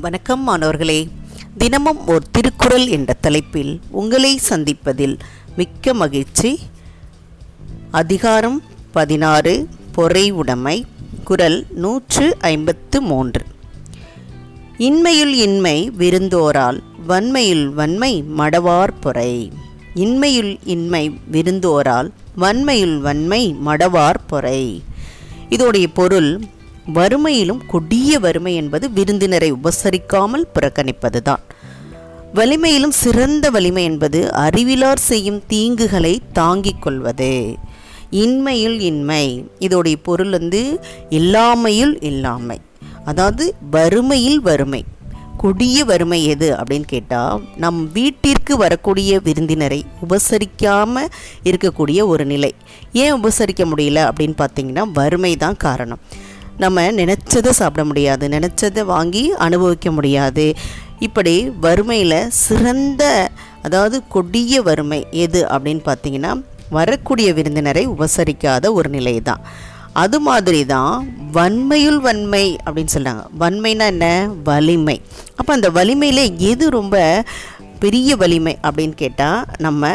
வணக்கம் மாணவர்களே. தினமும் ஒரு திருக்குறள் என்ற தலைப்பில் உங்களை சந்திப்பதில் மிக்க மகிழ்ச்சி. அதிகாரம் பதினாறு பொறை உடைமை குரல் நூற்று ஐம்பத்து மூன்று. இன்மையுள் இன்மை விருந்தோரால் வன்மையுள் வன்மை மடவார் பொறை. இன்மையுள் இன்மை விருந்தோரால் வன்மையுள் வன்மை மடவார் பொறை. இதோடைய பொருள் வறுமையிலும் கொடிய வறுமை என்பது விருந்தினரை உபசரிக்காமல் புறக்கணிப்பதுதான். வலிமையிலும் சிறந்த வலிமை என்பது அறிவிலார் செய்யும் தீங்குகளை தாங்கிக் கொள்வது. இன்மையில் இன்மை. இதோடைய பொருள் வந்து இல்லாமையில் இல்லாமை. அதாவது வறுமையில் வறுமை. கொடிய வறுமை எது அப்படின்னு கேட்டால் நம் வீட்டிற்கு வரக்கூடிய விருந்தினரை உபசரிக்காமல் இருக்கக்கூடிய ஒரு நிலை. ஏன் உபசரிக்க முடியல அப்படின்னு பார்த்தீங்கன்னா வறுமை தான் காரணம். நம்ம நினச்சதை சாப்பிட முடியாது. நினச்சதை வாங்கி அனுபவிக்க முடியாது. இப்படி வறுமையில் சிறந்த அதாவது கொடிய வறுமை எது அப்படின்னு பார்த்தீங்கன்னா வரக்கூடிய விருந்தினரை உபசரிக்காத ஒரு நிலை தான். அது மாதிரி தான் வன்மையுள் வன்மை அப்படின்னு சொல்கிறாங்க வன்மைனா என்ன? வலிமை. அப்போ அந்த வலிமையில் எது ரொம்ப பெரிய வலிமை அப்படின்னு கேட்டால் நம்ம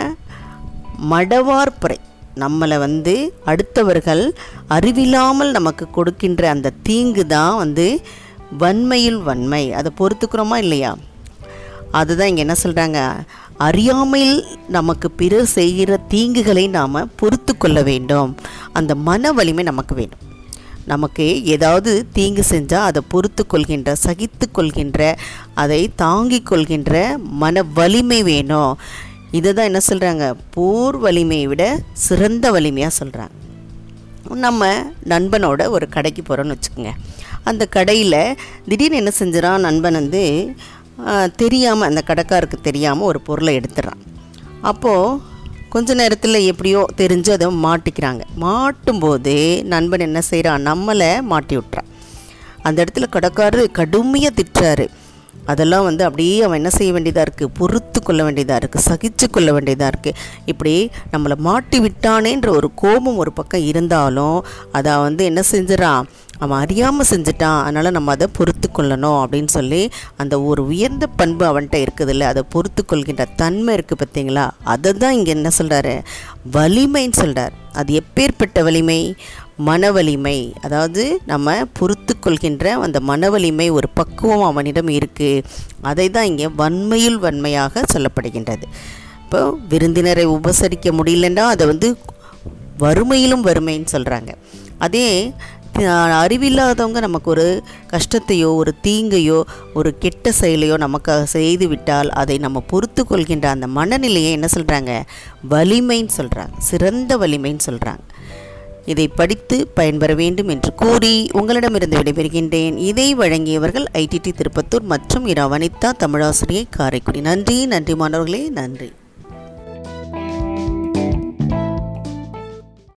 மடவார்பறை நம்மளை வந்து அடுத்தவர்கள் அறிவில்லாமல் நமக்கு கொடுக்கின்ற அந்த தீங்கு தான் வந்து வன்மையில் வன்மை. அதை பொறுத்துக்கிறோமா இல்லையா? அதுதான் இங்கே என்ன சொல்கிறாங்க அறியாமையில் நமக்கு பிறர் செய்கிற தீங்குகளை நாம் பொறுத்து கொள்ள வேண்டும். அந்த மன வலிமை நமக்கு வேணும். நமக்கு ஏதாவது தீங்கு செஞ்சால் அதை பொறுத்து கொள்கின்ற சகித்து கொள்கின்ற அதை தாங்கிக் கொள்கின்ற மன வலிமை வேணும். இதை தான் என்ன சொல்கிறாங்க போர் வலிமையை விட சிறந்த வலிமையாக சொல்கிறாங்க நம்ம நண்பனோட ஒரு கடைக்கு போகிறோன்னு வச்சுக்கோங்க. அந்த கடையில் திடீர்னு என்ன செஞ்சிடான் நண்பன் வந்து தெரியாமல் அந்த கடைக்காருக்கு தெரியாமல் ஒரு பொருளை எடுத்துடுறான். அப்போது கொஞ்ச நேரத்தில் எப்படியோ தெரிஞ்சு அதை மாட்டிக்கிறாங்க. மாட்டும்போது நண்பன் என்ன செய்கிறான் நம்மளை மாட்டி விட்றான் அந்த இடத்துல கடைக்காரர் கடுமையாக திட்டுறாரு. அதெல்லாம் வந்து அப்படியே அவன் என்ன செய்ய வேண்டியதாக இருக்குது பொறுத்து கொள்ள வேண்டியதாக இருக்குது சகிச்சு கொள்ள வேண்டியதாக இருக்குது இப்படி நம்மளை மாட்டி விட்டானேன்ற ஒரு கோபம் ஒரு பக்கம் இருந்தாலும் அதை வந்து என்ன செஞ்சிடான் அவன் அறியாமல் செஞ்சுட்டான். அதனால் நம்ம அதை பொறுத்து கொள்ளணும் அப்படின்னு சொல்லி அந்த ஒரு உயர்ந்த பண்பு அவன்கிட்ட இருக்குதுல்ல அதை பொறுத்து கொள்கின்ற தன்மை இருக்குது பார்த்தீங்களா? அதை தான் இங்கே என்ன சொல்கிறாரு வலிமைன்னு சொல்கிறார் அது எப்பேற்பட்ட வலிமை? மன வலிமை அதாவது நம்ம பொறுத்து கொள்கின்ற அந்த மன வலிமை ஒரு பக்குவம் அவனிடம் இருக்குது அதை தான் இங்கே வன்மையுள் வன்மையாக சொல்லப்படுகின்றது. இப்போ விருந்தினரை உபசரிக்க முடியலன்னா அதை வந்து வறுமையிலும் வறுமைன்னு சொல்கிறாங்க அதே அறிவில்லாதவங்க நமக்கு ஒரு கஷ்டத்தையோ ஒரு தீங்கையோ ஒரு கெட்ட செயலையோ நமக்காக செய்து விட்டால் அதை நம்ம பொறுத்து கொள்கின்ற அந்த மனநிலையை என்ன சொல்கிறாங்க வலிமைன்னு சொல்கிறாங்க சிறந்த வலிமைன்னு சொல்கிறாங்க இதை படித்து பயன்பெற வேண்டும் என்று கூறி உங்களிடமிருந்து விடைபெறுகின்றேன். இதை வழங்கியவர்கள் ஐடிடி திருப்பத்தூர் மற்றும் இரா வனிதா தமிழாசிரியை காரைக்குடி. நன்றி நன்றி மாணவர்களே நன்றி.